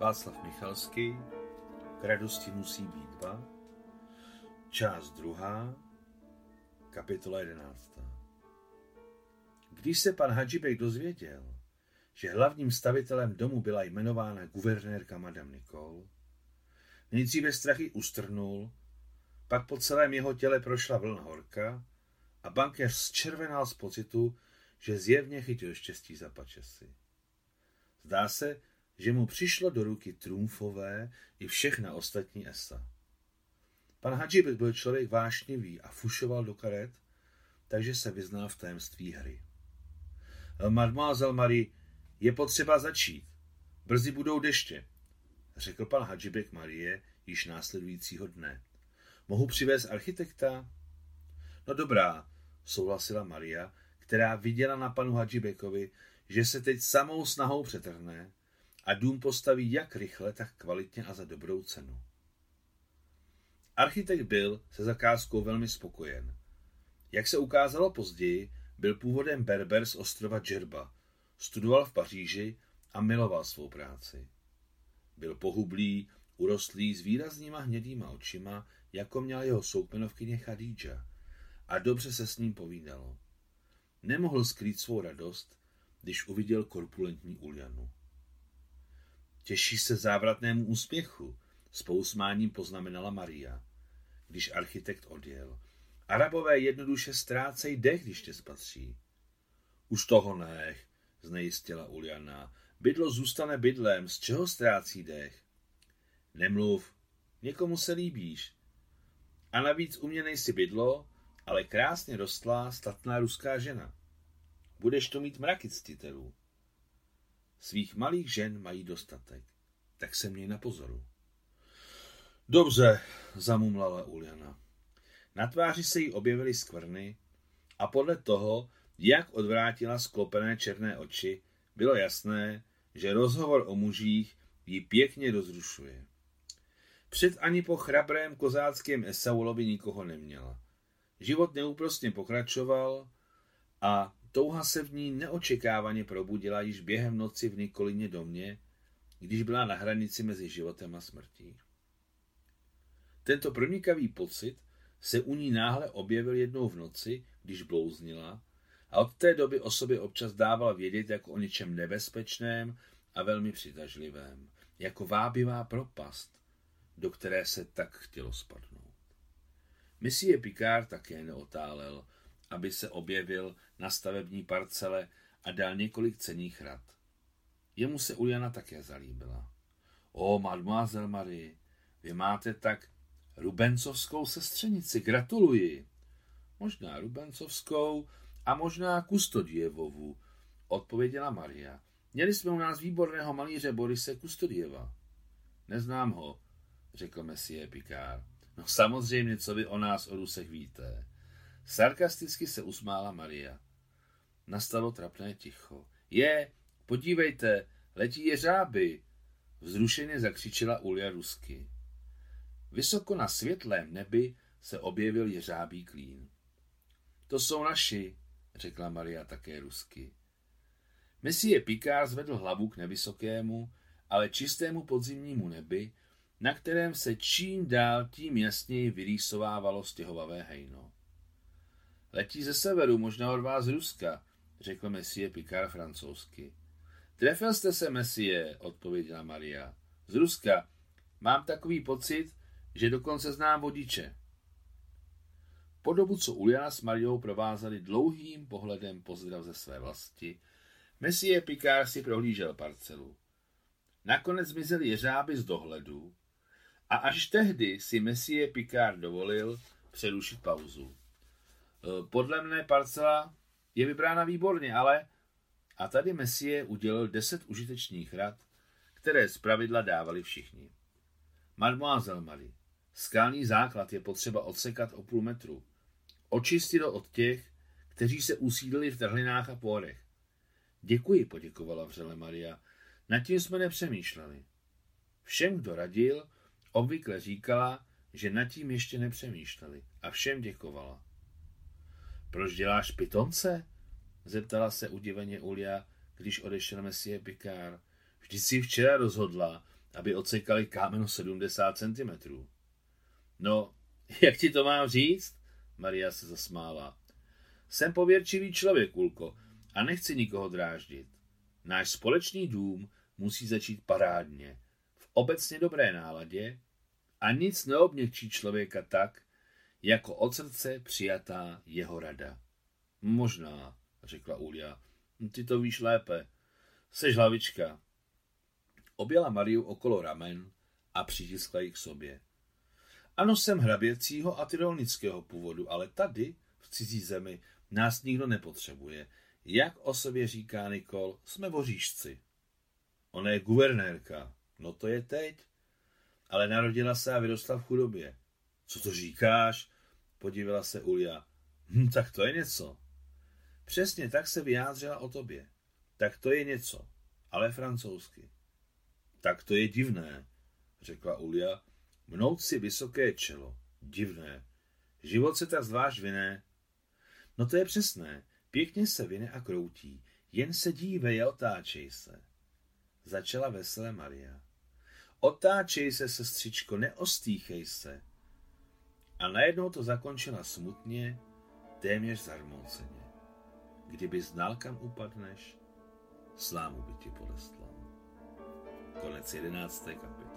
Václav Michalský, k radosti musí být dva, část druhá, kapitola jedenáctá. Když se pan Hadžibek dozvěděl, že hlavním stavitelem domu byla jmenována guvernérka Madame Nicole, nejdříve strachy ustrnul, pak po celém jeho těle prošla vlna horka a bankéř zčervenal z pocitu, že zjevně chytil štěstí za pačesy. Zdá se, že mu přišlo do ruky trumfové i všechna ostatní esa. Pan Hadžibek byl člověk vášnivý a fušoval do karet, takže se vyznal v tajemství hry. Mademoiselle Marie, je potřeba začít. Brzy budou deště, řekl pan Hadžibek Marie již následujícího dne. Mohu přivést architekta? No dobrá, souhlasila Maria, která viděla na panu Hadžibekovi, že se teď samou snahou přetrhne a dům postaví jak rychle, tak kvalitně a za dobrou cenu. Architekt byl se zakázkou velmi spokojen. Jak se ukázalo později, byl původem Berber z ostrova Džerba, studoval v Paříži a miloval svou práci. Byl pohublý, urostlý s výraznýma hnědýma očima, jako měla jeho soukmenovkyně Khadija, a dobře se s ním povídalo. Nemohl skrýt svou radost, když uviděl korpulentní Ulianu. Těší se závratnému úspěchu, s pousmáním poznamenala Maria, když architekt odjel. Arabové jednoduše ztrácejí dech, když tě spatří. Už toho nech, znejistila Uliana. Bydlo zůstane bydlem, z čeho ztrácí dech? Nemluv, někomu se líbíš. A navíc u mě nejsi bydlo, ale krásně rostlá statná ruská žena. Budeš to mít mraky ctitelů. Svých malých žen mají dostatek, tak se měj na pozoru. Dobře, zamumlala Uliana. Na tváři se jí objevily skvrny a podle toho, jak odvrátila sklopené černé oči, bylo jasné, že rozhovor o mužích ji pěkně rozrušuje. Před ani po chrabrém kozáckém Esaulovi nikoho neměla. Život neúprostně pokračoval a touha se v ní neočekávaně probudila již během noci v Nikolině domě, když byla na hranici mezi životem a smrtí. Tento pronikavý pocit se u ní náhle objevil jednou v noci, když blouznila a od té doby o sobě občas dávala vědět jako o něčem nebezpečném a velmi přitažlivém, jako vábivá propast, do které se tak chtělo spadnout. Monsieur Picard také neotálel, aby se objevil na stavební parcele a dal několik cených rad. Jemu se Uliana také zalíbila. O, mademoiselle Marie, vy máte tak rubencovskou sestřenici, gratuluji. Možná rubencovskou a možná Kustodievovu, odpověděla Maria. Měli jsme u nás výborného malíře Borise Kustodieva. Neznám ho, řekl Messie Picard. No samozřejmě, co vy o nás, o Rusech, víte. Sarkasticky se usmála Maria. Nastalo trapné ticho. Je, podívejte, letí jeřáby, vzrušeně zakřičela Ulia rusky. Vysoko na světlém nebi se objevil jeřábí klín. To jsou naši, řekla Maria také rusky. Messie Picard zvedl hlavu k nevysokému, ale čistému podzimnímu nebi, na kterém se čím dál tím jasněji vyrýsovávalo stěhovavé hejno. Letí ze severu, možná od vás z Ruska, řekl Messie Picard francouzsky. Trefil jste se, Messie, odpověděla Maria. Z Ruska. Mám takový pocit, že dokonce znám vodiče. Po dobu, co Uliana s Mariou provázeli dlouhým pohledem pozdrav ze své vlasti, Messie Picard si prohlížel parcelu. Nakonec zmizely jeřáby z dohledu a až tehdy si Messie Picard dovolil přerušit pauzu. E, podle mne parcela je vybrána výborně, ale... A tady Messie udělal deset užitečných rad, které pravidla dávali všichni. Mademoiselle Marie, skalní základ je potřeba odsekat o půl metru. Očistit ho od těch, kteří se usídlili v trhlinách a pórech. Děkuji, poděkovala vřele Maria. Nad tím jsme nepřemýšleli. Všem, kdo radil, obvykle říkala, že nad tím ještě nepřemýšleli a všem děkovala. Proč děláš pitonce? Zeptala se udiveně Ulia, když odešel Messie Picard. Vždyť si včera rozhodla, aby odsekali kámen 70 cm. No, jak ti to mám říct? Maria se zasmála. Jsem pověrčivý člověk, Ulko, a nechci nikoho dráždit. Náš společný dům musí začít parádně, v obecně dobré náladě a nic neobněkčí člověka tak, jako od srdce přijatá jeho rada. Možná, řekla Ulia. Ty to víš lépe. Sež hlavička. Objela Mariu okolo ramen a přitiskla ji k sobě. Ano, jsem hraběcího a tyrolnického původu, ale tady, v cizí zemi, nás nikdo nepotřebuje. Jak o sobě říká Nikol, jsme voříšci. Ona je guvernérka. No to je teď. Ale narodila se a vyrostla v chudobě. Co to říkáš? Podívala se Ulia. Hm, tak to je něco. Přesně tak se vyjádřila o tobě. Tak to je něco, ale francouzsky. Tak to je divné, řekla Ulia. Mnout si vysoké čelo. Divné. Život se tak zvlášť vyné. No to je přesné. Pěkně se vyne a kroutí. Jen se dívej a otáčej se. Začala veselé Maria. Otáčej se, sestřičko, neostýchej se. A najednou to zakončila smutně, téměř zarmouceně. Kdyby znal, kam upadneš, slámu by ti polestlal. Konec jedenácté kapitoly.